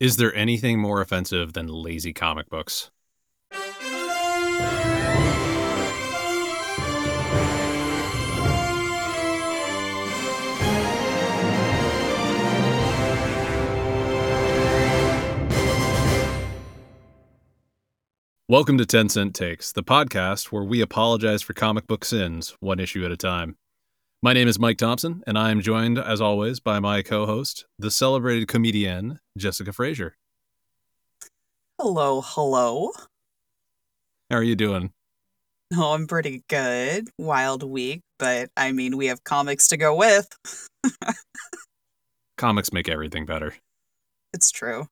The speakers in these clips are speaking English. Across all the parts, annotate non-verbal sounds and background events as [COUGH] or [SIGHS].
Is there anything more offensive than lazy comic books? Welcome to 10 Cent Takes, the podcast where we apologize for comic book sins, one issue at a time. My name is Mike Thompson, and I am joined, as always, by my co host, the celebrated comedian, Jessica Frazier. Hello, hello. How are you doing? Oh, I'm pretty good. Wild week, but I mean, we have comics to go with. Comics make everything better. It's true.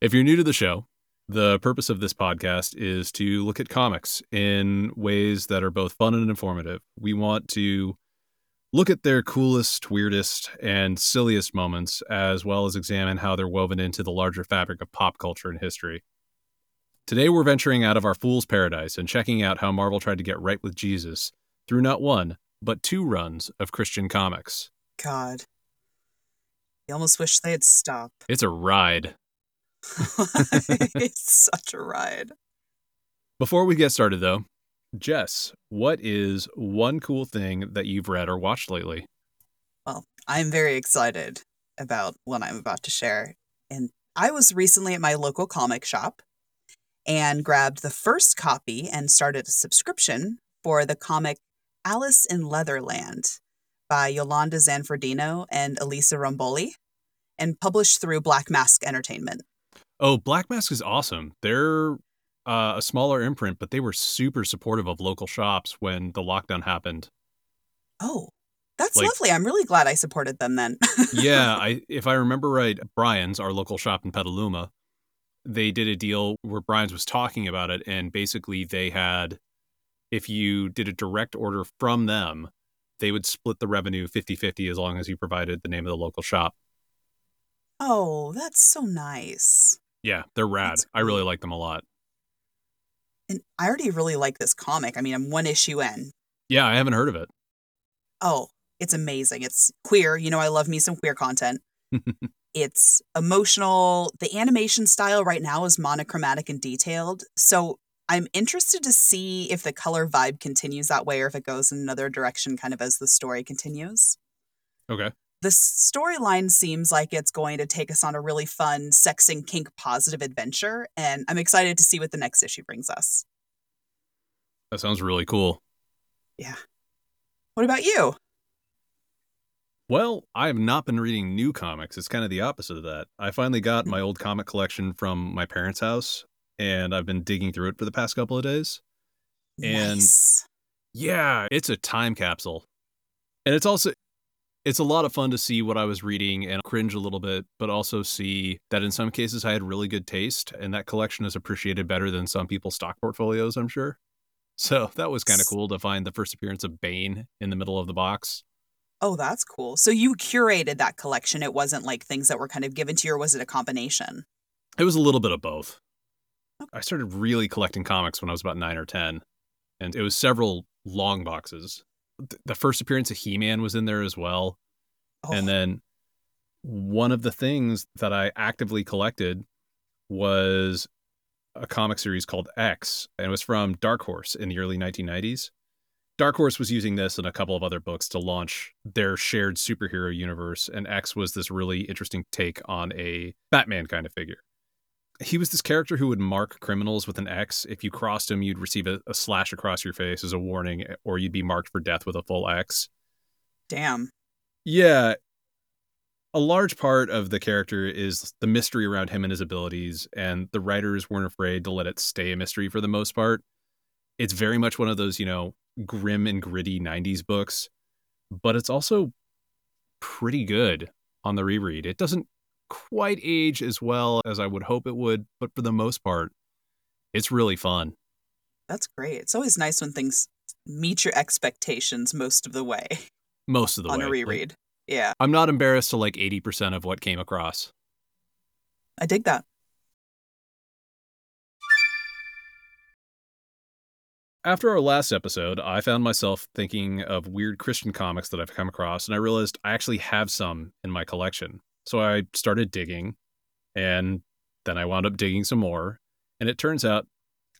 If you're new to the show, the purpose of this podcast is to look at comics in ways that are both fun and informative. We want to look at their coolest, weirdest, and silliest moments, as well as examine how they're woven into the larger fabric of pop culture and history. Today, we're venturing out of our fool's paradise and checking out how Marvel tried to get right with Jesus through not one, but two runs of Christian comics. God. You almost wish they'd stop. It's a ride. [LAUGHS] [LAUGHS] it's such a ride. Before we get started, though, Jess, what is one cool thing that you've read or watched lately? Well, I'm very excited about what I'm about to share. And I was recently at my local comic shop and grabbed the first copy and started a subscription for the comic Alice in Leatherland by Iolanda Zanfardino and Elisa Romboli and published through Black Mask Entertainment. Oh, Black Mask is awesome. They're uh, a smaller imprint, but they were super supportive of local shops when the lockdown happened. Oh, that's Like- lovely. I'm really glad I supported them then. [LAUGHS] yeah, I if I remember right, Brian's, our local shop in Petaluma, they did a deal where Brian's was talking about it, and basically they had, if you did a direct order from them, they would split the revenue 50-50 as long as you provided the name of the local shop. oh, that's so nice. Yeah, they're rad. That's I really like them a lot. And I already really like this comic. I mean, I'm one issue in. Yeah, I haven't heard of it. Oh, it's amazing. It's queer. You know, I love me some queer content. [LAUGHS] it's emotional. The animation style right now is monochromatic and detailed. So I'm interested to see if the color vibe continues that way or if it goes in another direction kind of as the story continues. okay. The storyline seems like it's going to take us on a really fun, sex and kink positive adventure. And I'm excited to see what the next issue brings us. That sounds really cool. Yeah. What about you? Well, I have not been reading new comics. It's kind of the opposite of that. I finally got hmm. my old comic collection from my parents' house, and I've been digging through it for the past couple of days. And- nice. Yeah, it's a time capsule. And it's also it's a lot of fun to see what I was reading and cringe a little bit, but also see that in some cases I had really good taste and that collection is appreciated better than some people's stock portfolios, I'm sure. [LAUGHS] So that was kind of cool to find the first appearance of Bane in the middle of the box. Oh, that's cool. So you curated that collection. It wasn't like things that were kind of given to you, or was it a combination? It was a little bit of both. Okay. I started really collecting comics when I was about nine or 10, and it was several long boxes. Th- The first appearance of He Man was in there as well. Oh, And then one of the things that I actively collected was a comic series called X, and it was from Dark Horse in the early 1990s. Dark Horse was using this and a couple of other books to launch their shared superhero universe, and X was this really interesting take on a Batman kind of figure. He was this character who would mark criminals with an X. If you crossed him, you'd receive a, a slash across your face as a warning, or you'd be marked for death with a full X. damn. Yeah. A large part of the character is the mystery around him and his abilities, and the writers weren't afraid to let it stay a mystery for the most part. It's very much one of those, you know, grim and gritty 90s books, but it's also pretty good on the reread. It doesn't quite age as well as I would hope it would, but for the most part, it's really fun. That's great. It's always nice when things meet your expectations most of the way Most of the [LAUGHS] on way. a Like, reread. yeah, I'm not embarrassed to like 80% of what came across. I dig that. After our last episode, I found myself thinking of weird Christian comics that I've come across, and I realized I actually have some in my collection. So I started digging, And then I wound up digging some more. And it turns out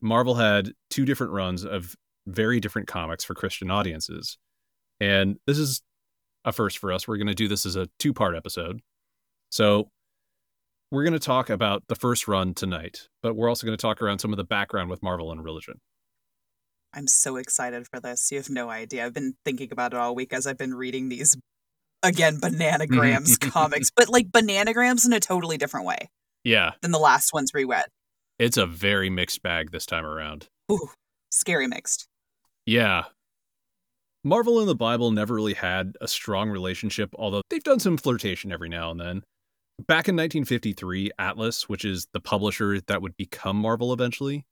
Marvel had two different runs of very different comics for Christian audiences. And this is a first for us. We're going to do this as a two part episode. So we're going to talk about the first run tonight, but we're also going to talk around some of the background with Marvel and religion. I'm so excited for this. You have no idea. I've been thinking about it all week as I've been reading these, again, bananagrams [LAUGHS] comics, but like bananagrams in a totally different way. Yeah. Than the last ones we read. It's a very mixed bag this time around. Ooh, scary mixed. Yeah. Marvel and the Bible never really had a strong relationship, although they've done some flirtation every now and then. Back in 1953, Atlas, which is the publisher that would become Marvel eventually,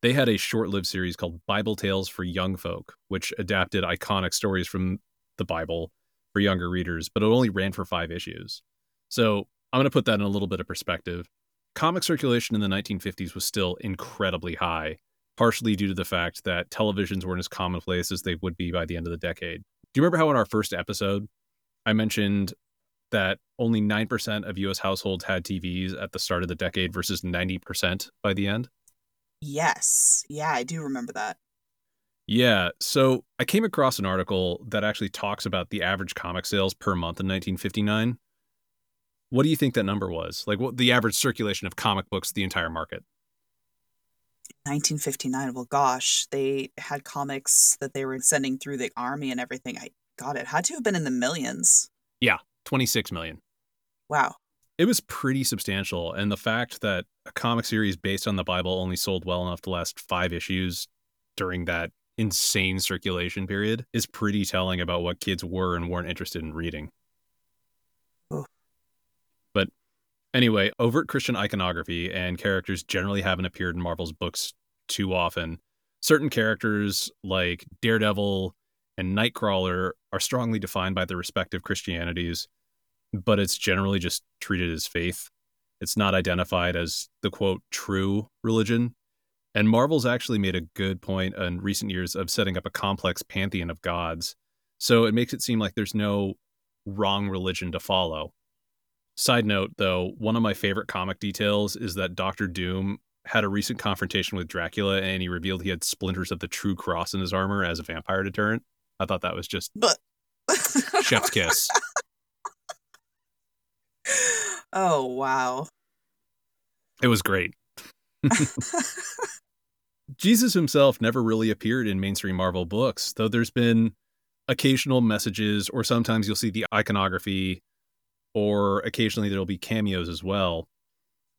they had a short lived series called Bible Tales for Young Folk, which adapted iconic stories from the Bible for younger readers, but it only ran for five issues. So I'm going to put that in a little bit of perspective. Comic circulation in the 1950s was still incredibly high, partially due to the fact that televisions weren't as commonplace as they would be by the end of the decade. Do you remember how in our first episode I mentioned that only 9% of US households had TVs at the start of the decade versus 90% by the end? Yes. Yeah, I do remember that. Yeah. So I came across an article that actually talks about the average comic sales per month in 1959. What do you think that number was? Like what the average circulation of comic books, the entire market? 1959. Well, gosh, they had comics that they were sending through the army and everything. I got it. Had to have been in the millions. Yeah, 26 million. Wow. It was pretty substantial. And the fact that a comic series based on the Bible only sold well enough to last five issues during that insane circulation period is pretty telling about what kids were and weren't interested in reading. Oh. But anyway, overt Christian iconography and characters generally haven't appeared in Marvel's books too often. Certain characters like Daredevil and Nightcrawler are strongly defined by their respective Christianities, but it's generally just treated as faith. It's not identified as the quote true religion. And Marvel's actually made a good point in recent years of setting up a complex pantheon of gods. So it makes it seem like there's no wrong religion to follow. Side note, though, one of my favorite comic details is that Doctor Doom had a recent confrontation with Dracula and he revealed he had splinters of the true cross in his armor as a vampire deterrent. I thought that was just but [LAUGHS] chef's kiss. [LAUGHS] oh, wow. It was great. [LAUGHS] Jesus himself never really appeared in mainstream Marvel books, though there's been occasional messages, or sometimes you'll see the iconography, or occasionally there'll be cameos as well.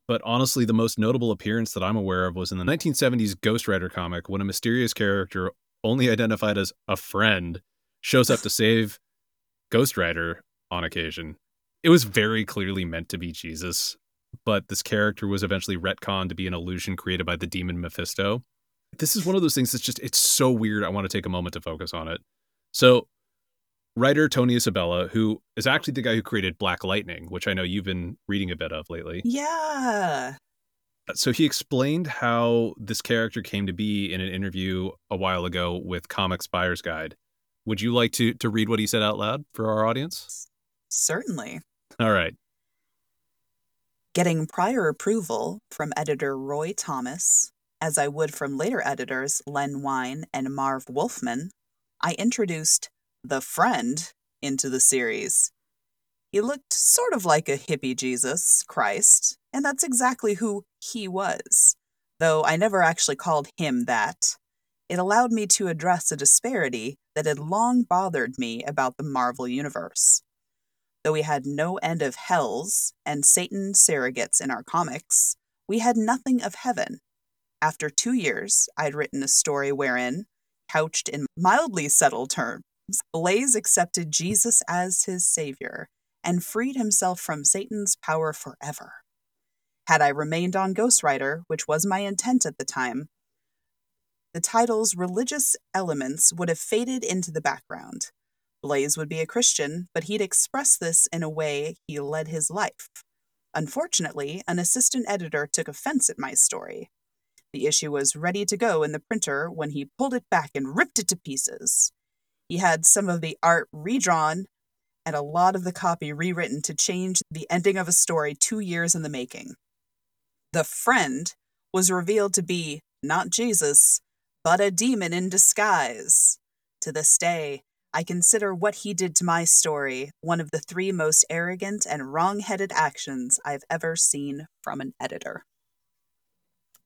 But honestly, the most notable appearance that I'm aware of was in the 1970s Ghost Rider comic when a mysterious character, only identified as a friend, shows up to save Ghost Rider on occasion. It was very clearly meant to be Jesus, but this character was eventually retconned to be an illusion created by the demon Mephisto. This is one of those things that's just, it's so weird. I want to take a moment to focus on it. So, writer Tony Isabella, who is actually the guy who created Black Lightning, which I know you've been reading a bit of lately. Yeah. So he explained how this character came to be in an interview a while ago with Comics Buyer's Guide. Would you like to to read what he said out loud for our audience? Certainly. All right. Getting prior approval from editor Roy Thomas, as I would from later editors Len Wein and Marv Wolfman, I introduced the friend into the series. He looked sort of like a hippie Jesus Christ, and that's exactly who he was, though I never actually called him that. It allowed me to address a disparity that had long bothered me about the Marvel Universe. Though we had no end of hells and Satan surrogates in our comics, we had nothing of heaven. After two years, I'd written a story wherein, couched in mildly subtle terms, Blaze accepted Jesus as his savior and freed himself from Satan's power forever. Had I remained on Ghost Rider, which was my intent at the time, the title's religious elements would have faded into the background. Blaze would be a Christian, but he'd express this in a way he led his life. Unfortunately, an assistant editor took offense at my story. The issue was ready to go in the printer when he pulled it back and ripped it to pieces. He had some of the art redrawn and a lot of the copy rewritten to change the ending of a story two years in the making. The friend was revealed to be not Jesus, but a demon in disguise. To this day, I consider what he did to my story one of the three most arrogant and wrong headed actions I've ever seen from an editor.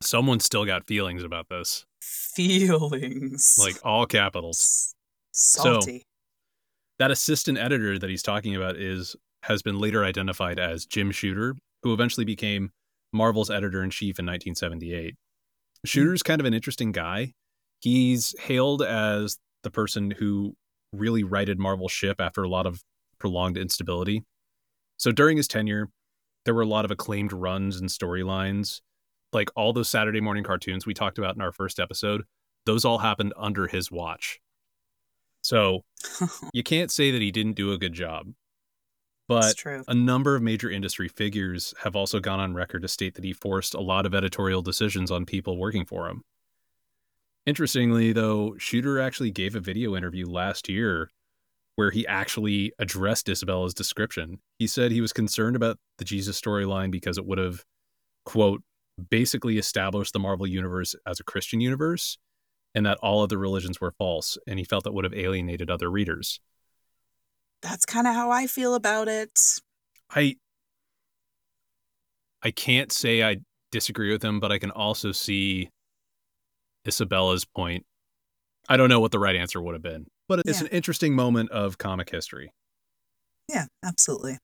Someone still got feelings about this. Feelings. Like all capitals. Salty. So, that assistant editor that he's talking about is has been later identified as Jim Shooter, who eventually became Marvel's editor in chief in 1978. Shooter's kind of an interesting guy. He's hailed as the person who really righted Marvel's ship after a lot of prolonged instability. So during his tenure, there were a lot of acclaimed runs and storylines. Like all those Saturday morning cartoons we talked about in our first episode, those all happened under his watch. So [LAUGHS] you can't say that he didn't do a good job. But a number of major industry figures have also gone on record to state that he forced a lot of editorial decisions on people working for him. Interestingly, though, Shooter actually gave a video interview last year where he actually addressed Isabella's description. He said he was concerned about the Jesus storyline because it would have, quote, basically established the Marvel universe as a Christian universe and that all other religions were false, and he felt that would have alienated other readers. That's kind of how I feel about it. I I can't say I disagree with him, but I can also see Isabella's point. I don't know what the right answer would have been, but it's yeah. an interesting moment of comic history. Yeah, absolutely.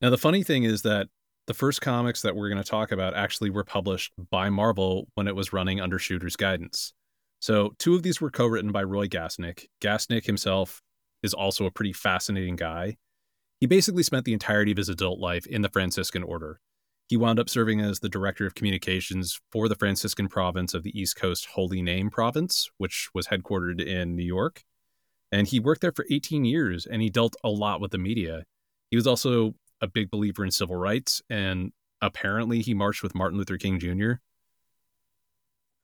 Now the funny thing is that the first comics that we're going to talk about actually were published by Marvel when it was running under Shooter's guidance. So, two of these were co written by Roy Gasnick. Gasnick himself is also a pretty fascinating guy. He basically spent the entirety of his adult life in the Franciscan order. He wound up serving as the director of communications for the Franciscan province of the East Coast Holy Name Province, which was headquartered in New York. And he worked there for 18 years and he dealt a lot with the media. He was also a big believer in civil rights, and apparently he marched with Martin Luther King Jr.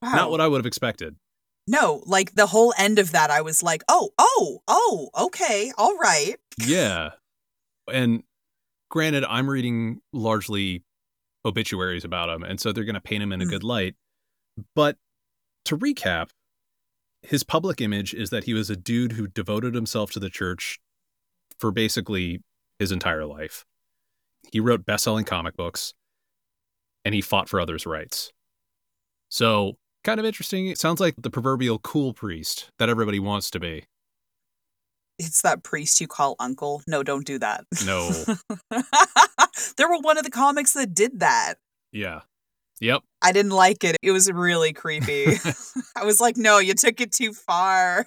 Wow. Not what I would have expected. No, like the whole end of that, I was like, oh, oh, oh, okay, all right. yeah. And granted, I'm reading largely obituaries about him, and so they're going to paint him in a mm. good light. But to recap, his public image is that he was a dude who devoted himself to the church for basically his entire life. He wrote best-selling comic books and he fought for others' rights. So, kind of interesting. It sounds like the proverbial cool priest that everybody wants to be. It's that priest you call uncle. No, don't do that. No. [LAUGHS] there were one of the comics that did that. Yeah. Yep. I didn't like it. It was really creepy. [LAUGHS] [LAUGHS] I was like, no, you took it too far.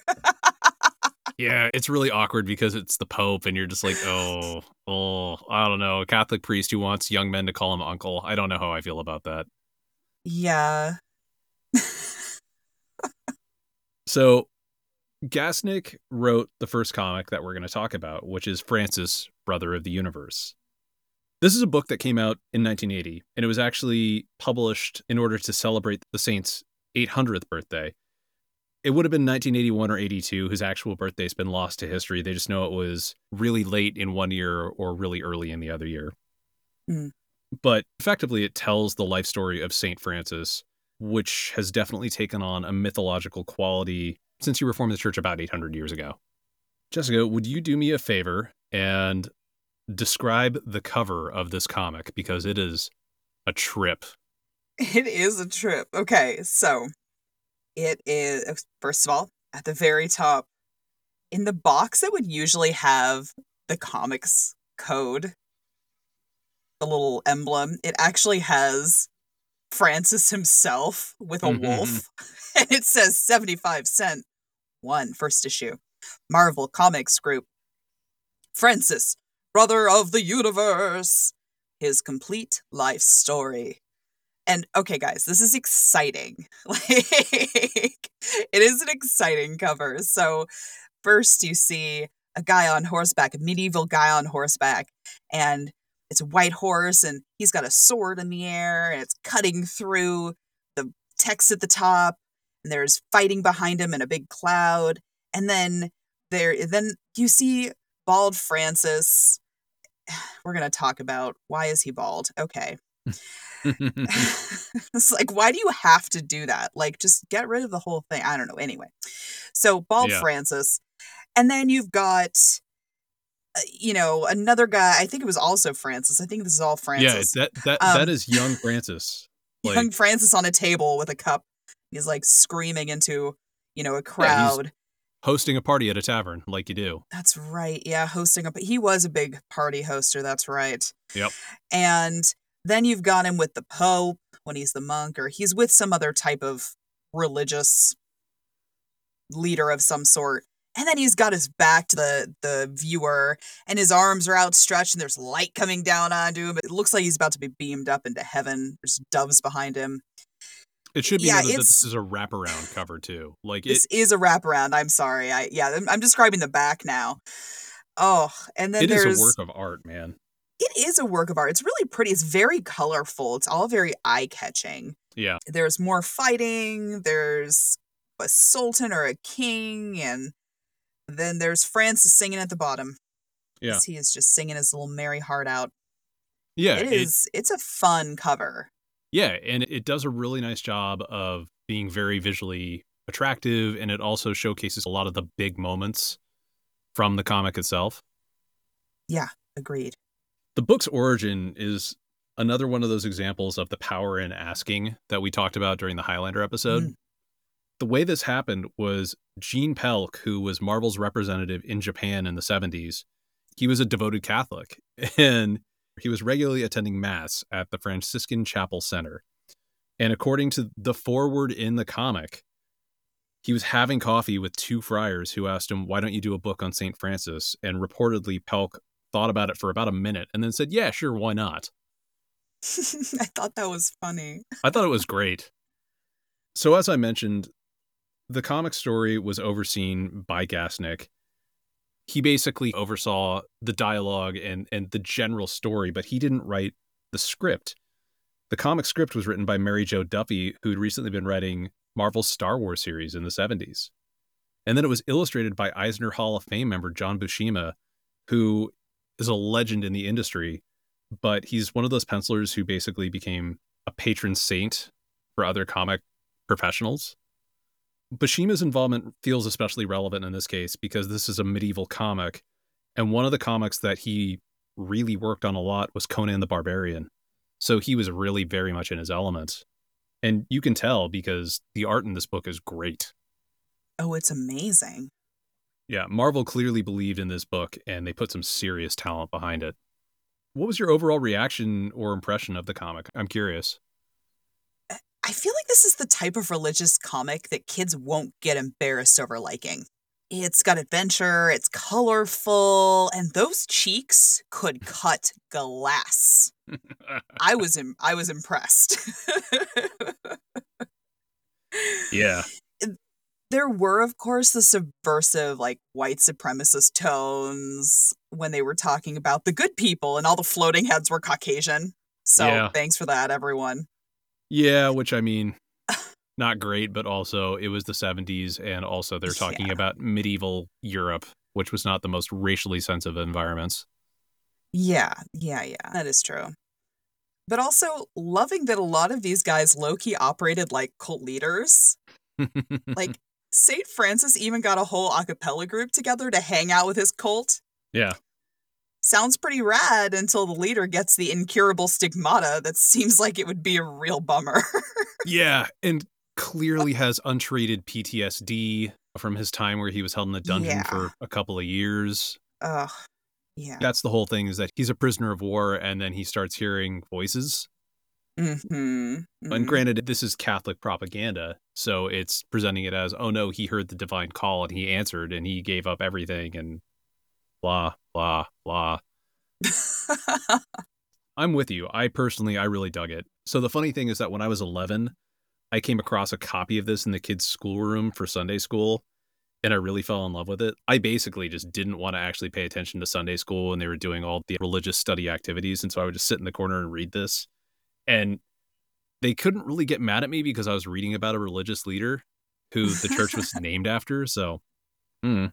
Yeah, it's really awkward because it's the Pope, and you're just like, [LAUGHS] oh, oh, I don't know, a Catholic priest who wants young men to call him uncle. I don't know how I feel about that. Yeah. [LAUGHS] so, Gasnick wrote the first comic that we're going to talk about, which is Francis, Brother of the Universe. This is a book that came out in 1980, and it was actually published in order to celebrate the saint's 800th birthday it would have been 1981 or 82 whose actual birthday's been lost to history. They just know it was really late in one year or really early in the other year. Mm. but effectively it tells the life story of saint francis which has definitely taken on a mythological quality since he reformed the church about 800 years ago. Jessica would you do me a favor and describe the cover of this comic? Because it is a trip. [LAUGHS] It is a trip. Okay so it is, first of all, at the very top, in the box that would usually have the comics code, the little emblem, it actually has Francis himself with a mm-hmm. wolf. [LAUGHS] and it says 75 cent, one first issue. Marvel Comics Group. Francis, brother of the universe. His complete life story. And okay, guys, this is exciting. [LAUGHS] Like, it is an exciting cover. So, first, you see a guy on horseback, a medieval guy on horseback, and it's a white horse, and he's got a sword in the air, and it's cutting through the text at the top, and there's fighting behind him in a big cloud. And then there, then you see Bald Francis. [SIGHS] We're to talk about why is he bald? Okay. [LAUGHS] [LAUGHS] it's like why do you have to do that? Like just get rid of the whole thing. I don't know. Anyway. So Bald Yeah. Francis. And then you've got uh, you know, another guy, I think it was also Francis. I think this is all Francis. yeah, that that Um, that is young Francis. [LAUGHS] Like, Young Francis on a table with a cup. He's like screaming into, you know, a crowd. hosting a party at a tavern, like you do. That's right. Yeah, hosting a he was a big party hoster, that's right. Yep. And then you've got him with the Pope when he's the monk, or he's with some other type of religious leader of some sort. And then he's got his back to the the viewer, and his arms are outstretched, and there's light coming down onto him. It looks like he's about to be beamed up into heaven. There's doves behind him. It should be Yeah, noted that this is a wraparound cover too. Like it, This is a wraparound. I'm sorry. I yeah, I'm, I'm describing the back now. Oh, and then it is there's a work of art, man. It is a work of art. It's really pretty. It's very colorful. It's all very eye catching. Yeah, There's more fighting. There's a sultan or a king, and then there's Francis singing at the bottom. Yeah. He is just singing his little merry heart out. yeah, it is. it's a fun cover. yeah, and it does a really nice job of being very visually attractive, and it also showcases a lot of the big moments from the comic itself. Yeah, agreed. The book's origin is another one of those examples of the power in asking that we talked about during the Highlander episode. Mm. The way this happened was Gene Pelc, who was Marvel's representative in Japan in the 70s, he was a devoted Catholic [LAUGHS] and he was regularly attending Mass at the Franciscan Chapel Center. And according to the foreword in the comic, he was having coffee with two friars who asked him, Why don't you do a book on St. Francis? And reportedly, Pelc thought about it for about a minute and then said, Yeah, sure, why not? [LAUGHS] I thought that was funny. I thought it was great. So, as I mentioned, the comic story was overseen by Gasnick. He basically oversaw the dialogue and, and the general story, but he didn't write the script. The comic script was written by Mary Jo Duffy, who'd recently been writing Marvel's Star Wars series in the 70s. And then it was illustrated by Eisner Hall of Fame member John Buscema, who is a legend in the industry, but he's one of those pencilers who basically became a patron saint for other comic professionals. Buscema's involvement feels especially relevant in this case because this is a medieval comic, and one of the comics that he really worked on a lot was Conan the Barbarian. So he was really very much in his element. And you can tell because the art in this book is great. Oh, it's amazing. Yeah, Marvel clearly believed in this book and they put some serious talent behind it. What was your overall reaction or impression of the comic? I'm curious. I feel like this is the type of religious comic that kids won't get embarrassed over liking. It's got adventure, it's colorful, and those cheeks could [LAUGHS] cut glass. I was Im- I was impressed. [LAUGHS] yeah. There were of course the subversive like white supremacist tones when they were talking about the good people and all the floating heads were Caucasian. So Yeah. thanks for that everyone. Yeah, which I mean, [LAUGHS] not great, but also it was the 70s, and also they're talking Yeah. about medieval Europe, which was not the most racially sensitive environments. Yeah, yeah, yeah. That is true. But also loving that a lot of these guys low key operated like cult leaders. [LAUGHS] Like St. Francis even got a whole a cappella group together to hang out with his cult. yeah, Sounds pretty rad until the leader gets the incurable stigmata that seems like it would be a real bummer. [LAUGHS] yeah, and clearly has untreated PTSD from his time where he was held in the dungeon Yeah. for a couple of years. Ugh. Yeah. That's the whole thing is that he's a prisoner of war, and then he starts hearing voices. Mm-hmm. And granted, this is Catholic propaganda, so it's presenting it as, oh no, he heard the divine call and he answered and he gave up everything and blah, blah, blah. [LAUGHS] I'm with you. I personally, I really dug it. So the funny thing is that when I was 11, I came across a copy of this in the kids' schoolroom for Sunday school, and I really fell in love with it. I basically just didn't want to actually pay attention to Sunday school, and they were doing all the religious study activities, and so I would just sit in the corner and read this. And they couldn't really get mad at me because I was reading about a religious leader who the church was [LAUGHS] named after. So, hmm.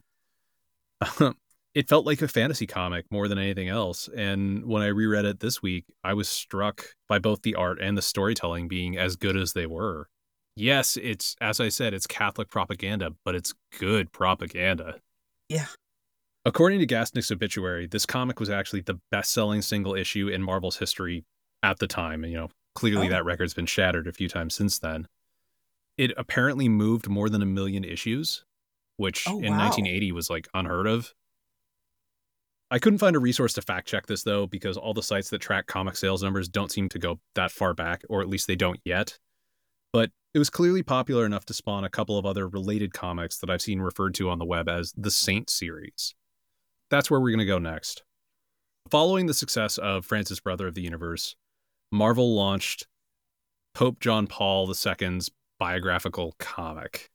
[LAUGHS] it felt like a fantasy comic more than anything else. And when I reread it this week, I was struck by both the art and the storytelling being as good as they were. Yes, it's, as I said, it's Catholic propaganda, but it's good propaganda. Yeah. According to Gasnick's obituary, this comic was actually the best selling single issue in Marvel's history at the time. You know, clearly Oh. that record's been shattered a few times since then. It apparently moved more than a million issues, which Oh, in wow. 1980 was like unheard of. I couldn't find a resource to fact check this though, because all the sites that track comic sales numbers don't seem to go that far back, or at least they don't yet. But it was clearly popular enough to spawn a couple of other related comics that I've seen referred to on the web as the Saint series. That's where we're going to go next. Following the success of Francis Brother of the Universe, Marvel launched Pope John Paul II's biographical comic,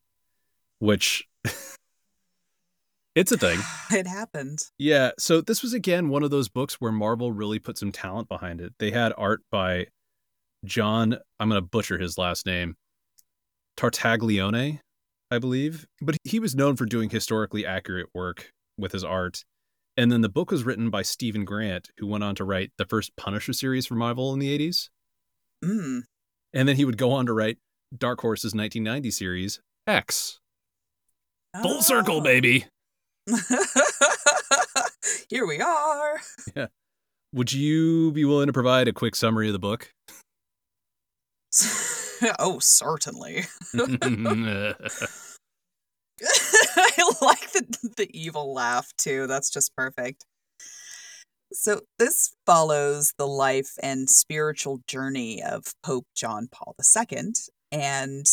which [LAUGHS] it's a thing. [SIGHS] It happened. Yeah, so this was again one of those books where Marvel really put some talent behind it. They had art by John, I'm going to butcher his last name, Tartaglione, I believe, but he was known for doing historically accurate work with his art. And then the book was written by Steven Grant, who went on to write the first Punisher series for Marvel in the 80s. Mm. And then he would go on to write Dark Horse's 1990 series, X. Full circle, Oh. baby. [LAUGHS] Here we are. Yeah. Would you be willing to provide a quick summary of the book? [LAUGHS] oh, certainly. [LAUGHS] [LAUGHS] I like the the evil laugh too. That's just perfect. So this follows the life and spiritual journey of Pope John Paul II and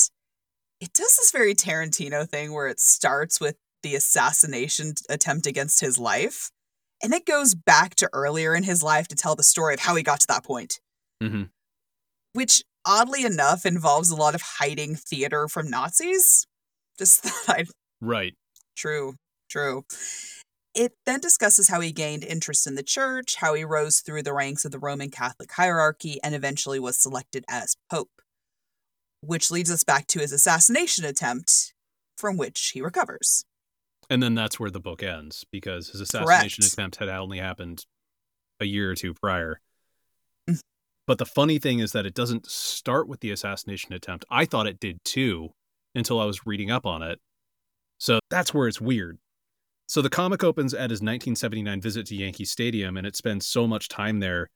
it does this very Tarantino thing where it starts with the assassination attempt against his life and it goes back to earlier in his life to tell the story of how he got to that point hmm which oddly enough involves a lot of hiding theater from Nazis. Just [LAUGHS] thought I'd Right. True, true. It then discusses how he gained interest in the church, how he rose through the ranks of the Roman Catholic hierarchy, and eventually was selected as pope, which leads us back to his assassination attempt, from which he recovers. And then that's where the book ends because his assassination Correct. attempt had only happened a year or two prior. Mm. But the funny thing is that it doesn't start with the assassination attempt. I thought it did too until I was reading up on it. So that's where it's weird. So the comic opens at his 1979 visit to Yankee Stadium, and it spends so much time there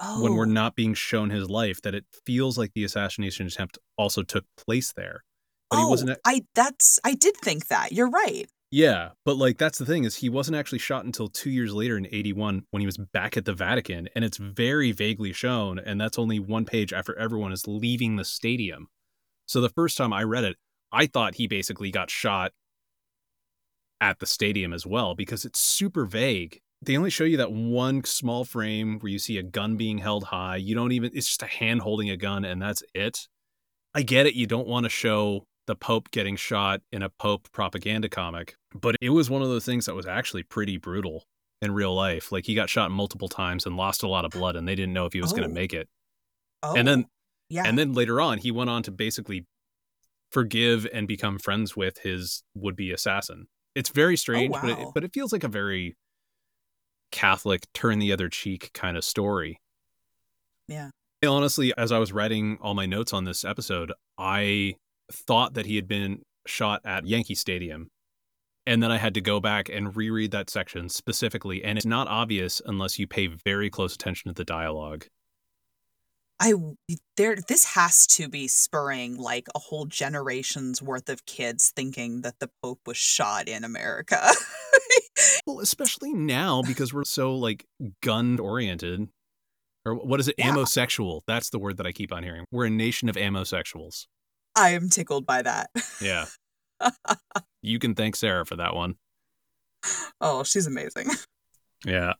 Oh, when we're oh. not being shown his life that it feels like the assassination attempt also took place there. But oh, he wasn't. Oh, I that's I did think that. You're right. Yeah, but like that's the thing is he wasn't actually shot until two years later in '81 when he was back at the Vatican, and it's very vaguely shown, and that's only one page after everyone is leaving the stadium. So the first time I read it, I thought he basically got shot at the stadium as well because it's super vague. They only show you that one small frame where you see a gun being held high. You don't even it's just a hand holding a gun and that's it. I get it you don't want to show the Pope getting shot in a Pope propaganda comic, but it was one of those things that was actually pretty brutal in real life. Like he got shot multiple times and lost a lot of blood and they didn't know if he was going Oh. to make it. Oh, And then yeah. and then later on, he went on to basically forgive and become friends with his would-be assassin. It's very oh, strange, but it, but it feels like a very Catholic turn the other cheek kind of story. Yeah. And honestly, as I was writing all my notes on this episode, I thought that he had been shot at Yankee Stadium. And then I had to go back and reread that section specifically, and it's not obvious unless you pay very close attention to the dialogue. I there this has to be spurring like a whole generation's worth of kids thinking that the Pope was shot in America. [LAUGHS] Well, especially now because we're so like gun oriented. Or what is it? Yeah. Ammosexual. That's the word that I keep on hearing. We're a nation of ammosexuals. I am tickled by that. Yeah. [LAUGHS] you can thank Sarah for that one. Oh, she's amazing. [LAUGHS] Yeah.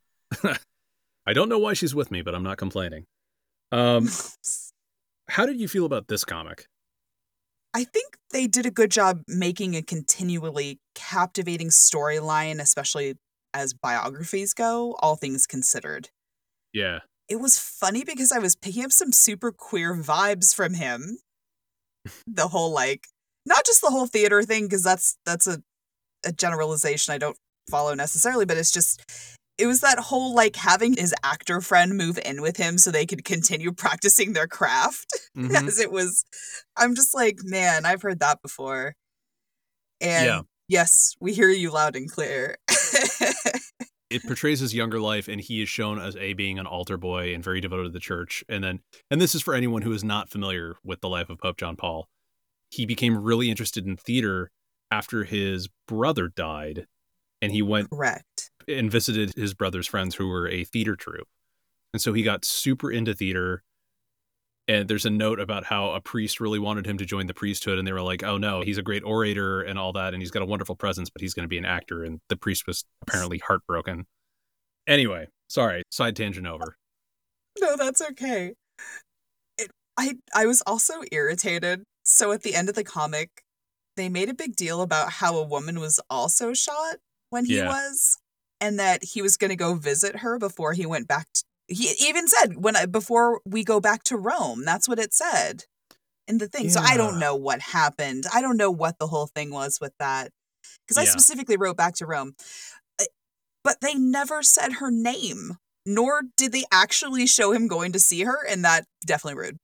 I don't know why she's with me, but I'm not complaining. Um, [LAUGHS] how did you feel about this comic? I think they did a good job making a continually captivating storyline, especially as biographies go, all things considered. Yeah. It was funny because I was picking up some super queer vibes from him. [LAUGHS] the whole like not just the whole theater thing because that's that's a a generalization I don't follow necessarily, but it's just it was that whole like having his actor friend move in with him so they could continue practicing their craft [LAUGHS] Mhm. as it was I'm just like, man, I've heard that before. And Yeah. yes, we hear you loud and clear. [LAUGHS] it portrays his younger life and he is shown as a being an altar boy and very devoted to the church and then and this is for anyone who is not familiar with the life of pope john paul he became really interested in theater after his brother died and he went Correct. And visited his brother's friends who were a theater troupe and so he got super into theater and there's a note about how a priest really wanted him to join the priesthood and they were like oh no he's a great orator and all that and he's got a wonderful presence but he's going to be an actor and the priest was apparently heartbroken anyway sorry side tangent over No, that's okay. It, I I was also irritated. So at the end of the comic, they made a big deal about how a woman was also shot when he Yeah. was, and that he was going to go visit her before he went back. To, he even said when I, before we go back to Rome. That's what it said in the thing. So I don't know what happened. I don't know what the whole thing was with that because I Yeah. specifically wrote back to Rome, but they never said her name nor did they actually show him going to see her, and that definitely rude.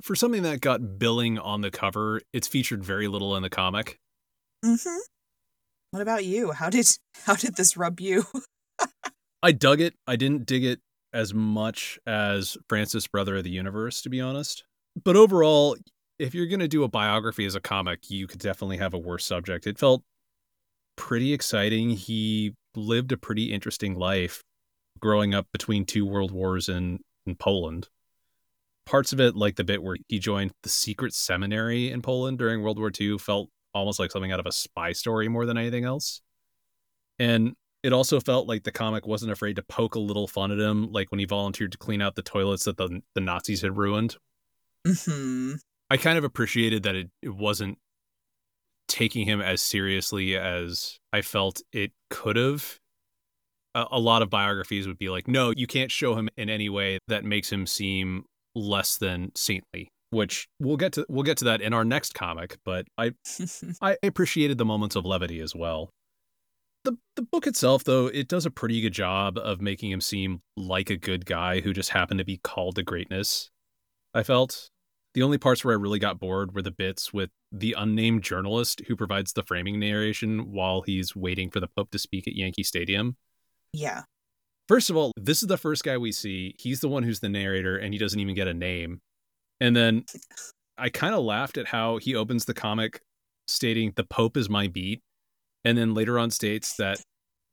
for something that got billing on the cover it's featured very little in the comic Mm-hmm. What about you? How did [LAUGHS] how did this rub you? [LAUGHS] i dug it. I didn't dig it as much as francis brother of the universe to be honest. But overall if you're going to do a biography as a comic you could definitely have a worse subject. It felt pretty exciting. He lived a pretty interesting life growing up between two world wars in, in poland. Parts of it like the bit where he joined the secret seminary in poland during world war ii felt almost like something out of a spy story more than anything else and it also felt like the comic wasn't afraid to poke a little fun at him like when he volunteered to clean out the toilets that the, the nazis had ruined hmm I kind of appreciated that it, it wasn't taking him as seriously as I felt it could have. A, a lot of biographies would be like, no, you can't show him in any way that makes him seem less than saintly. Which we'll get to we'll get to that in our next comic, but I [LAUGHS] I appreciated the moments of levity as well. The the book itself, though, it does a pretty good job of making him seem like a good guy who just happened to be called to greatness. I felt the only parts where I really got bored were the bits with the unnamed journalist who provides the framing narration while he's waiting for the Pope to speak at Yankee Stadium. yeah. First of all, this is the first guy we see. He's the one who's the narrator, and he doesn't even get a name. And then I kind of laughed at how he opens the comic stating, The Pope is my beat. And then later on states that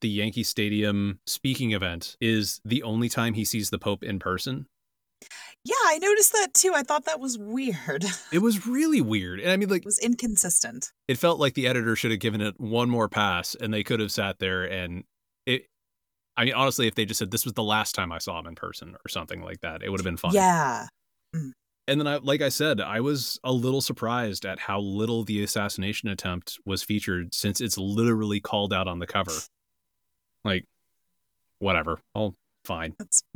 the Yankee Stadium speaking event is the only time he sees the Pope in person. Yeah, I noticed that too. I thought that was weird. [LAUGHS] It was really weird. And I mean, like, it was inconsistent. it felt like the editor should have given it one more pass and they could have sat there and it I mean honestly if they just said this was the last time I saw him in person or something like that it would have been fun. Yeah. Mm. And then I like I said I was a little surprised at how little the assassination attempt was featured since it's literally called out on the cover. Like whatever. Oh fine. [LAUGHS] [LAUGHS]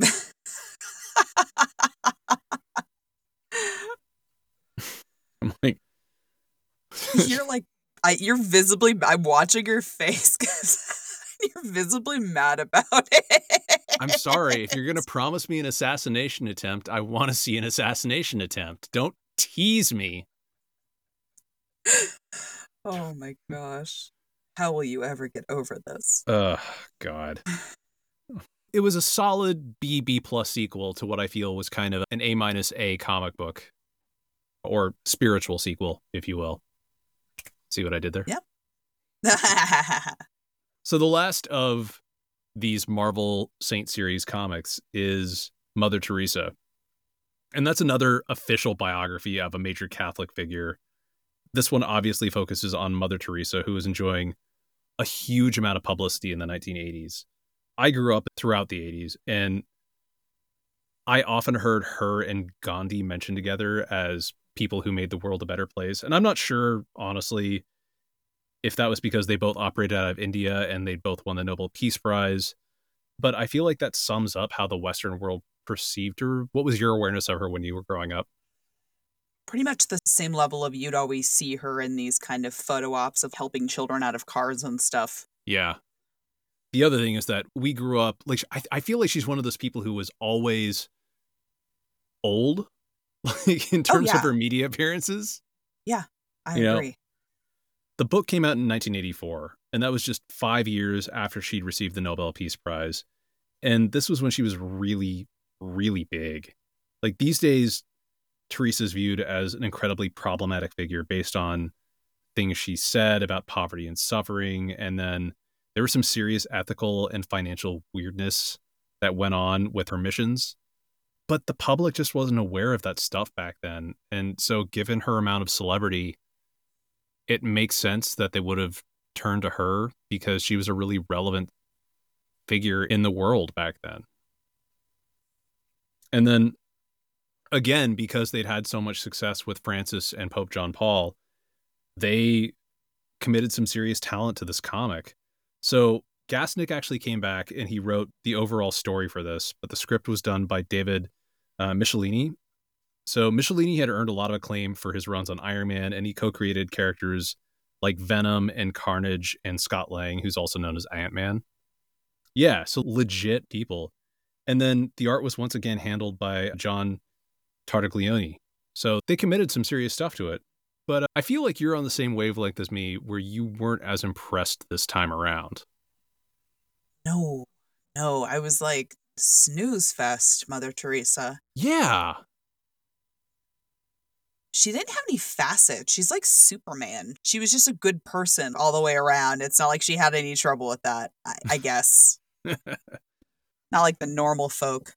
I'm like [LAUGHS] you're like I you're visibly I'm watching your face because you're visibly mad about it. I'm sorry if you're going to promise me an assassination attempt I want to see an assassination attempt. Don't tease me. Oh my gosh. How will you ever get over this? Oh God. It was a solid B B plus sequel to what I feel was kind of an A minus A comic book, or spiritual sequel, if you will. See what I did there? Yep. [LAUGHS] So the last of these Marvel Saint series comics is Mother Teresa, and that's another official biography of a major Catholic figure. This one obviously focuses on Mother Teresa, who was enjoying a huge amount of publicity in the 1980s. I grew up throughout the 80s, and I often heard her and Gandhi mentioned together as people who made the world a better place. And I'm not sure, honestly, if that was because they both operated out of India and they both won the Nobel Peace Prize. But I feel like that sums up how the Western world perceived her. What was your awareness of her when you were growing up? Pretty much the same level of you'd always see her in these kind of photo ops of helping children out of cars and stuff. Yeah. the other thing is that we grew up like I, I feel like she's one of those people who was always old [LAUGHS] like in oh, terms Oh, yeah. of her media appearances Yeah, I You know, agree. The book came out in 1984 and that was just five years after she'd received the nobel peace prize. And this was when she was really really big. Like these days teresa's viewed as an incredibly problematic figure based on things she said about poverty and suffering. And then there was some serious ethical and financial weirdness that went on with her missions. But the public just wasn't aware of that stuff back then. And so given her amount of celebrity it makes sense that they would have turned to her because she was a really relevant figure in the world back then. And then again, because they'd had so much success with Francis and Pope John Paul, they committed some serious talent to this comic. So Gasnick actually came back and he wrote the overall story for this, but the script was done by David uh, Michelinie. So Michelinie had earned a lot of acclaim for his runs on Iron Man, and he co-created characters like Venom and Carnage and Scott Lang, who's also known as Ant Man. Yeah, so legit people. And then the art was once again handled by John Tartaglione. So they committed some serious stuff to it. But I feel like you're on the same wavelength as me, where you weren't as impressed this time around. No, no. I was like, snooze fest, Mother Teresa. Yeah, She didn't have any facets. She's like Superman. She was just a good person all the way around. It's not like she had any trouble with that, I, I guess. [LAUGHS] not like the normal folk.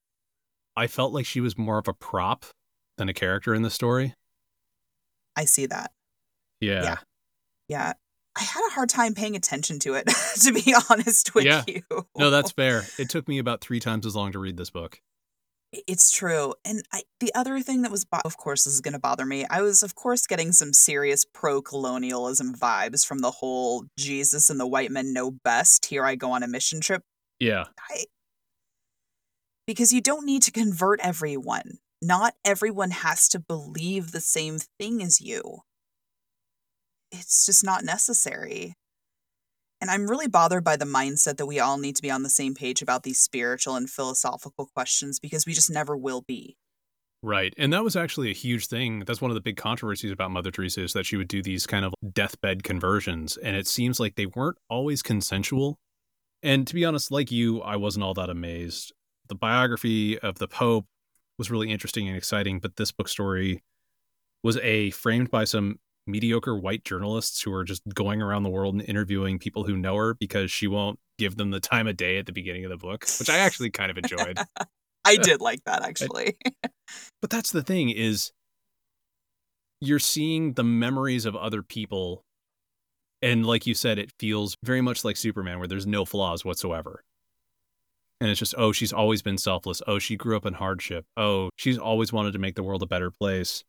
I felt like she was more of a prop than a character in the story. I see that. Yeah. Yeah. Yeah. I had a hard time paying attention to it, [LAUGHS] to be honest with Yeah. you. No, that's fair. It took me about three times as long to read this book. It's true. And I, the other thing that was, bo- of course, is going to bother me. I was, of course, getting some serious pro colonialism vibes from the whole Jesus and the white men know best. Here I go on a mission trip. Yeah. I, because you don't need to convert everyone. Not everyone has to believe the same thing as you. It's just not necessary. And I'm really bothered by the mindset that we all need to be on the same page about these spiritual and philosophical questions because we just never will be. Right. And that was actually a huge thing. That's one of the big controversies about Mother Teresa is that she would do these kind of deathbed conversions. And it seems like they weren't always consensual. And to be honest, like you, I wasn't all that amazed. The biography of the Pope was really interesting and exciting, but this book story was a framed by some mediocre white journalists who are just going around the world and interviewing people who know her because she won't give them the time of day at the beginning of the book, which I actually kind of enjoyed. [LAUGHS] I did like that actually. [LAUGHS] But that's the thing is you're seeing the memories of other people and like you said it feels very much like Superman where there's no flaws whatsoever. And it's just oh she's always been selfless. Oh she grew up in hardship. Oh she's always wanted to make the world a better place.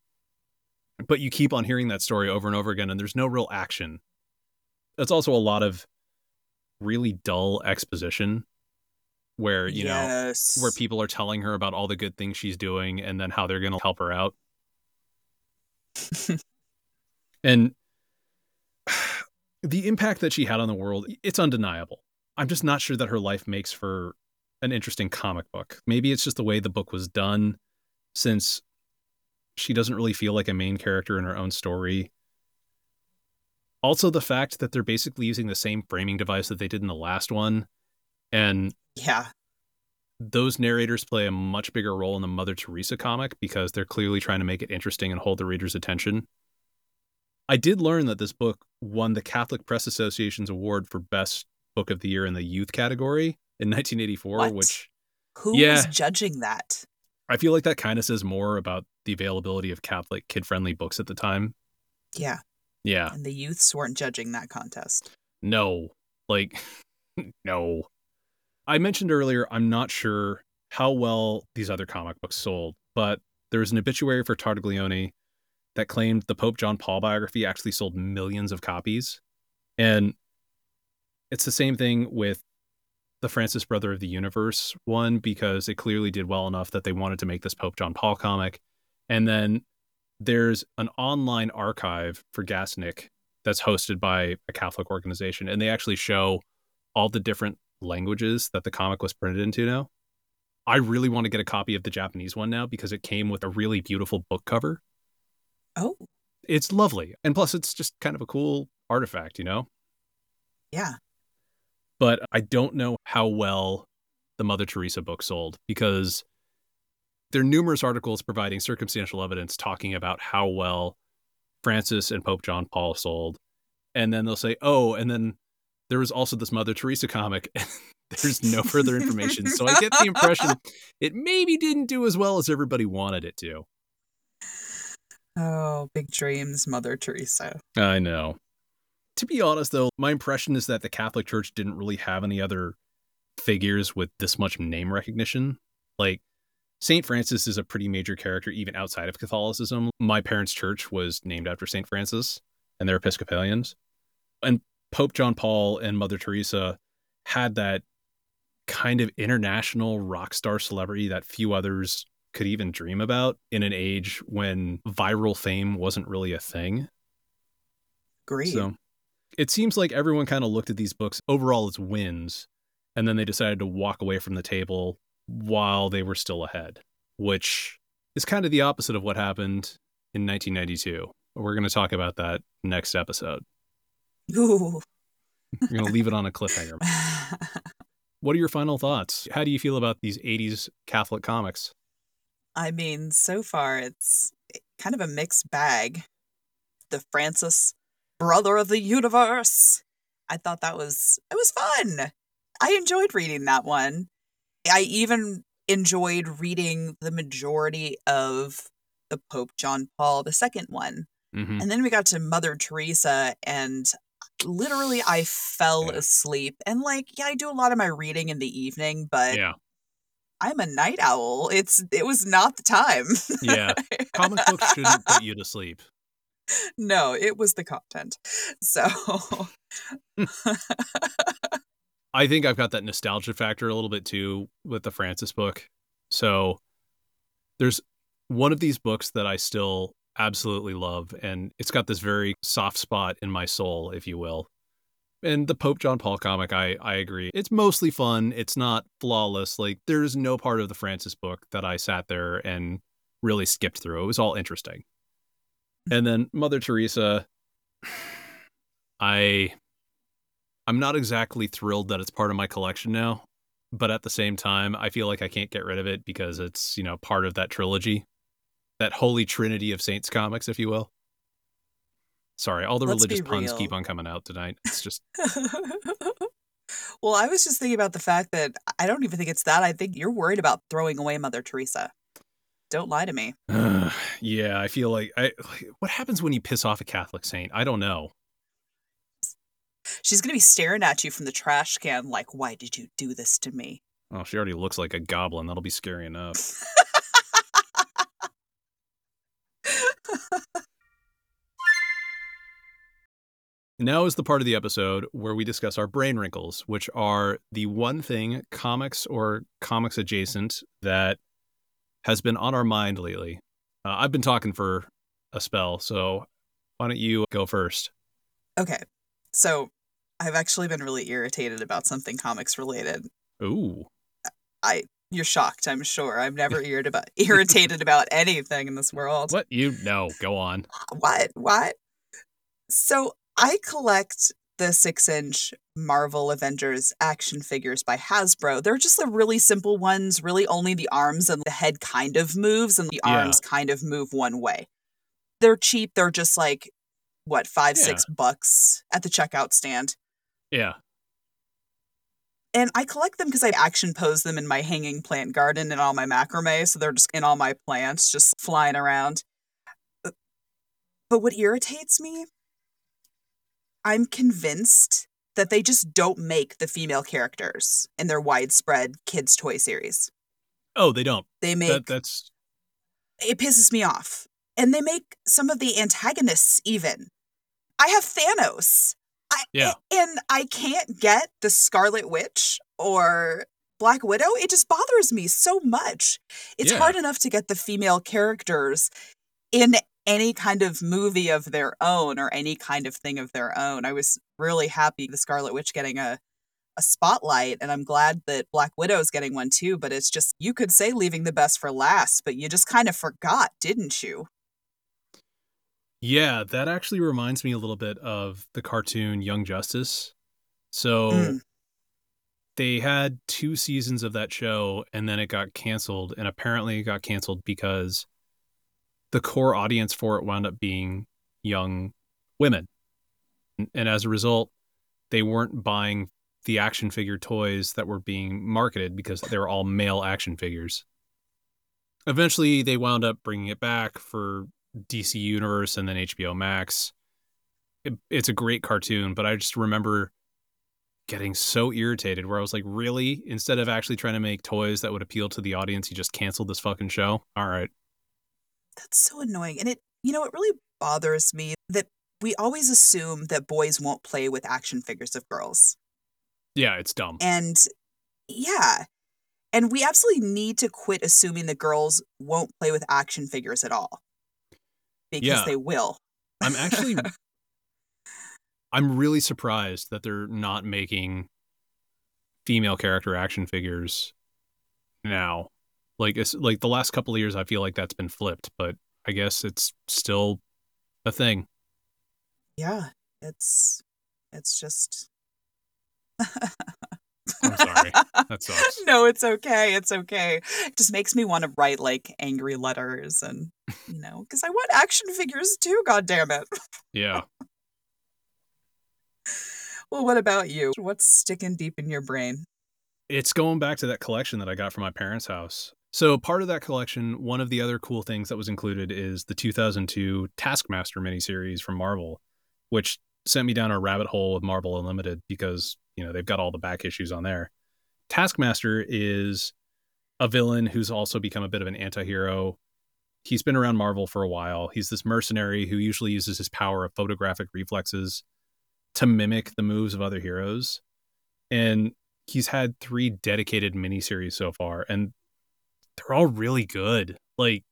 But you keep on hearing that story over and over again and there's no real action. It's also a lot of really dull exposition where you know where people are telling her about all the good things she's doing and then how they're going to help her out. [LAUGHS] and [SIGHS] the impact that she had on the world, it's undeniable. I'm just not sure that her life makes for an interesting comic book. Maybe it's just the way the book was done since she doesn't really feel like a main character in her own story. Also, the fact that they're basically using the same framing device that they did in the last one. And yeah. those narrators play a much bigger role in the Mother Teresa comic because they're clearly trying to make it interesting and hold the reader's attention. I did learn that this book won the Catholic Press Association's award for Best Book of the Year in the youth category in 1984, What? which Who Yeah. was judging that? I feel like that kind of says more about the availability of Catholic kid friendly books at the time. Yeah. Yeah. And the youths weren't judging that contest. No. Like, [LAUGHS] no. I mentioned earlier, I'm not sure how well these other comic books sold, but there was an obituary for Tartaglione that claimed the Pope John Paul biography actually sold millions of copies. And it's the same thing with the Francis Brother of the Universe one because it clearly did well enough that they wanted to make this Pope John Paul comic. And then there's an online archive for Gasnick that's hosted by a Catholic organization, and they actually show all the different languages that the comic was printed into now. I really want to get a copy of the Japanese one now because it came with a really beautiful book cover. Oh, It's lovely. And plus, it's just kind of a cool artifact, you know? yeah. But I don't know how well the Mother Teresa book sold because there are numerous articles providing circumstantial evidence talking about how well Francis and Pope John Paul sold. And then they'll say, oh, and then there was also this Mother Teresa comic. [LAUGHS] There's no further information. So I get the impression it maybe didn't do as well as everybody wanted it to. Oh, big dreams, Mother Teresa. I know. To be honest, though, my impression is that the Catholic Church didn't really have any other figures with this much name recognition. Like, St. Francis is a pretty major character even outside of Catholicism. My parents' church was named after St. Francis, and they're Episcopalians. And Pope John Paul and Mother Teresa had that kind of international rock star celebrity that few others could even dream about in an age when viral fame wasn't really a thing. Great. So it seems like everyone kind of looked at these books overall as wins, and then they decided to walk away from the table while they were still ahead, which is kind of the opposite of what happened in 1992. We're going to talk about that next episode. Ooh. We're going to leave it on a cliffhanger. [LAUGHS] What are your final thoughts? How do you feel about these 80s Catholic comics? I mean, so far it's kind of a mixed bag. The Francis brother of the universe. I thought that was it was fun. I enjoyed reading that one. I even enjoyed reading the majority of the Pope John Paul II one. Mm-hmm. And then we got to Mother Teresa and literally I fell Yeah. asleep. And like, yeah, I do a lot of my reading in the evening, but Yeah. I'm a night owl. It's it was not the time. Yeah. [LAUGHS] Comic books shouldn't put you to sleep. No, it was the content. So hmm. I think I've got that nostalgia factor a little bit too with the Francis book. So there's one of these books that I still absolutely love, and it's got this very soft spot in my soul, if you will. And the Pope John Paul comic, I, I agree. It's mostly fun. It's not flawless. Like, there's no part of the Francis book that I sat there and really skipped through. It was all interesting. And then Mother Teresa, I I'm not exactly thrilled that it's part of my collection now, but at the same time, I feel like I can't get rid of it because it's, you know, part of that trilogy, that holy trinity of saints comics, if you will. Sorry, all the Let's religious puns real. keep on coming out tonight. It's just, [LAUGHS] Well, I was just thinking about the fact that I don't even think it's that. I think you're worried about throwing away Mother Teresa. Don't lie to me. yeah, I feel like I. Like, what happens when you piss off a Catholic saint? I don't know. She's going to be staring at you from the trash can like, why did you do this to me? Oh, she already looks like a goblin. That'll be scary enough. [LAUGHS] Now is the part of the episode where we discuss our brain wrinkles, which are the one thing, comics or comics adjacent, that has been on our mind lately. Uh, I've been talking for a spell, so why don't you go first? Okay. So I've actually been really irritated about something comics related. Ooh. I you're shocked, I'm sure. I'm never [LAUGHS] irritated about irritated about anything in this world. What? You? No, go on. What? What? So I collect the six inch Marvel Avengers action figures by Hasbro. They're just the really simple ones, really only the arms and the head kind of moves, and the Yeah. arms kind of move one way. They're cheap. They're just like, what, five, Yeah. six bucks at the checkout stand. Yeah. And I collect them because I action pose them in my hanging plant garden and all my macrame. So they're just in all my plants, just flying around. Uh, But what irritates me, I'm convinced that they just don't make the female characters in their widespread kids' toy series. Oh, they don't. They make That, that's it pisses me off. And they make some of the antagonists even. I have Thanos. I, Yeah. And I can't get the Scarlet Witch or Black Widow. It just bothers me so much. It's Yeah. hard enough to get the female characters in any kind of movie of their own or any kind of thing of their own. I was really happy the Scarlet Witch getting a a spotlight and I'm glad that Black Widow is getting one too, but it's just you could say leaving the best for last, but you just kind of forgot, didn't you? Yeah, that actually reminds me a little bit of the cartoon Young Justice. So mm. they had two seasons of that show and then it got canceled and apparently it got canceled because the core audience for it wound up being young women. And as a result, they weren't buying the action figure toys that were being marketed because they were all male action figures. Eventually, they wound up bringing it back for DC Universe and then HBO Max. It, it's a great cartoon, but I just remember getting so irritated where I was like, really? Instead of actually trying to make toys that would appeal to the audience, you just canceled this fucking show? All right. That's so annoying. And it, you know, it really bothers me that we always assume that boys won't play with action figures of girls. Yeah, it's dumb. And yeah. And we absolutely need to quit assuming that girls won't play with action figures at all. Because yeah. they will. I'm actually [LAUGHS] I'm really surprised that they're not making female character action figures now. Like it's like the last couple of years I feel like that's been flipped, but I guess it's still a thing. Yeah, it's it's just I'm sorry. That sucks. [LAUGHS] no, it's okay. It's okay. It just makes me want to write like angry letters and you know, because I want action figures too, god damn it. [LAUGHS] Yeah. well, what about you? What's sticking deep in your brain? It's going back to that collection that I got from my parents' house. So, part of that collection, one of the other cool things that was included is the 2002 Taskmaster miniseries from Marvel, which sent me down a rabbit hole with Marvel Unlimited because you know they've got all the back issues on there. Taskmaster is a villain who's also become a bit of an anti-hero. He's been around Marvel for a while. He's this mercenary who usually uses his power of photographic reflexes to mimic the moves of other heroes. And he's had three dedicated miniseries so far, and they're all really good. Like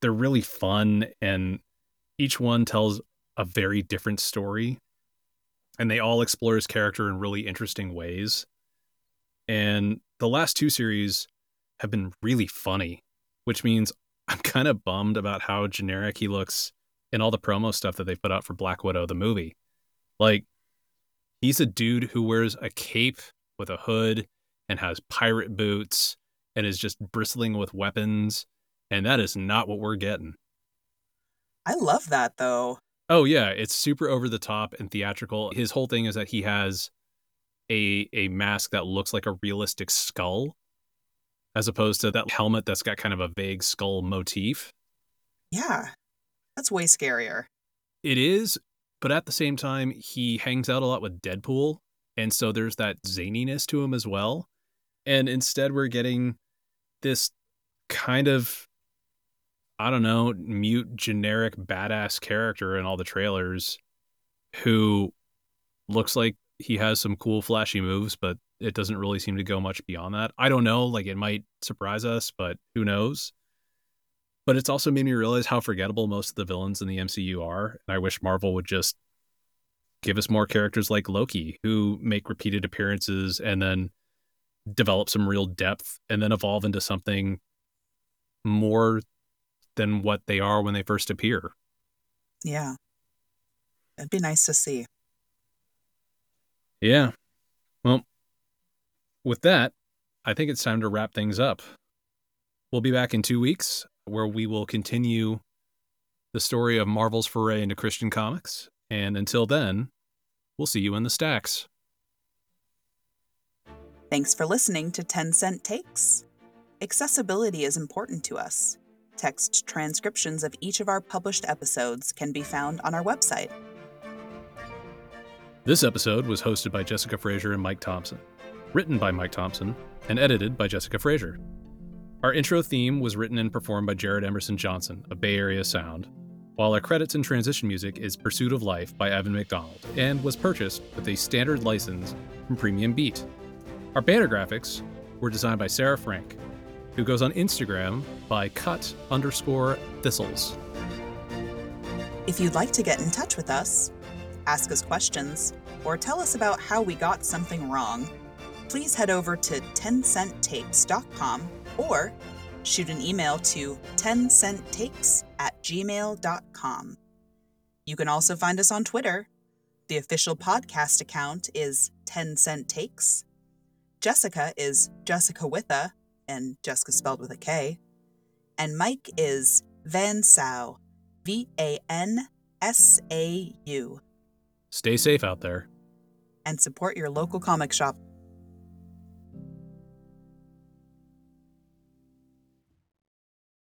they're really fun and each one tells a very different story and they all explore his character in really interesting ways. And the last two series have been really funny, which means [LAUGHS] I'm kind of bummed about how generic he looks in all the promo stuff that they put out for Black Widow, the movie. Like, he's a dude who wears a cape with a hood and has pirate boots and is just bristling with weapons. And that is not what we're getting. I love that, though. Oh yeah, it's super over the top and theatrical. His whole thing is that he has a a mask that looks like a realistic skull as opposed to that helmet that's got kind of a vague skull motif. Yeah. That's way scarier. It is, but at the same time he hangs out a lot with Deadpool and so there's that zaniness to him as well. And instead we're getting this kind of I don't know, mute generic badass character in all the trailers who looks like he has some cool flashy moves, but it doesn't really seem to go much beyond that. I don't know, like it might surprise us, but who knows? But it's also made me realize how forgettable most of the villains in the MCU are, and I wish Marvel would just give us more characters like Loki who make repeated appearances and then develop some real depth and then evolve into something more than what they are when they first appear. Yeah. It'd be nice to see. Yeah. Well, with that, I think it's time to wrap things up. We'll be back in two weeks where we will continue the story of Marvel's foray into Christian comics. And until then, we'll see you in the stacks. Thanks for listening to 10 Cent Takes. Accessibility is important to us. Text transcriptions of each of our published episodes can be found on our website. This episode was hosted by Jessica Frazier and Mike Thompson, written by Mike Thompson, and edited by Jessica Frazier. Our intro theme was written and performed by Jared Emerson Johnson of Bay Area Sound, while our credits and transition music is Pursuit of Life by Evan McDonald and was purchased with a standard license from Premium Beat. Our banner graphics were designed by Sarah Frank, who goes on Instagram by cut underscore thistles. If you'd like to get in touch with us, ask us questions, or tell us about how we got something wrong, please head over to 10centtakes.com or shoot an email to 10centtakes at gmail.com. You can also find us on Twitter. The official podcast account is 10 Cent Takes. Jessica is Jessica with a, and Jessica spelled with a K. And Mike is Van Sau, V A N S A U. Stay safe out there. And support your local comic shop.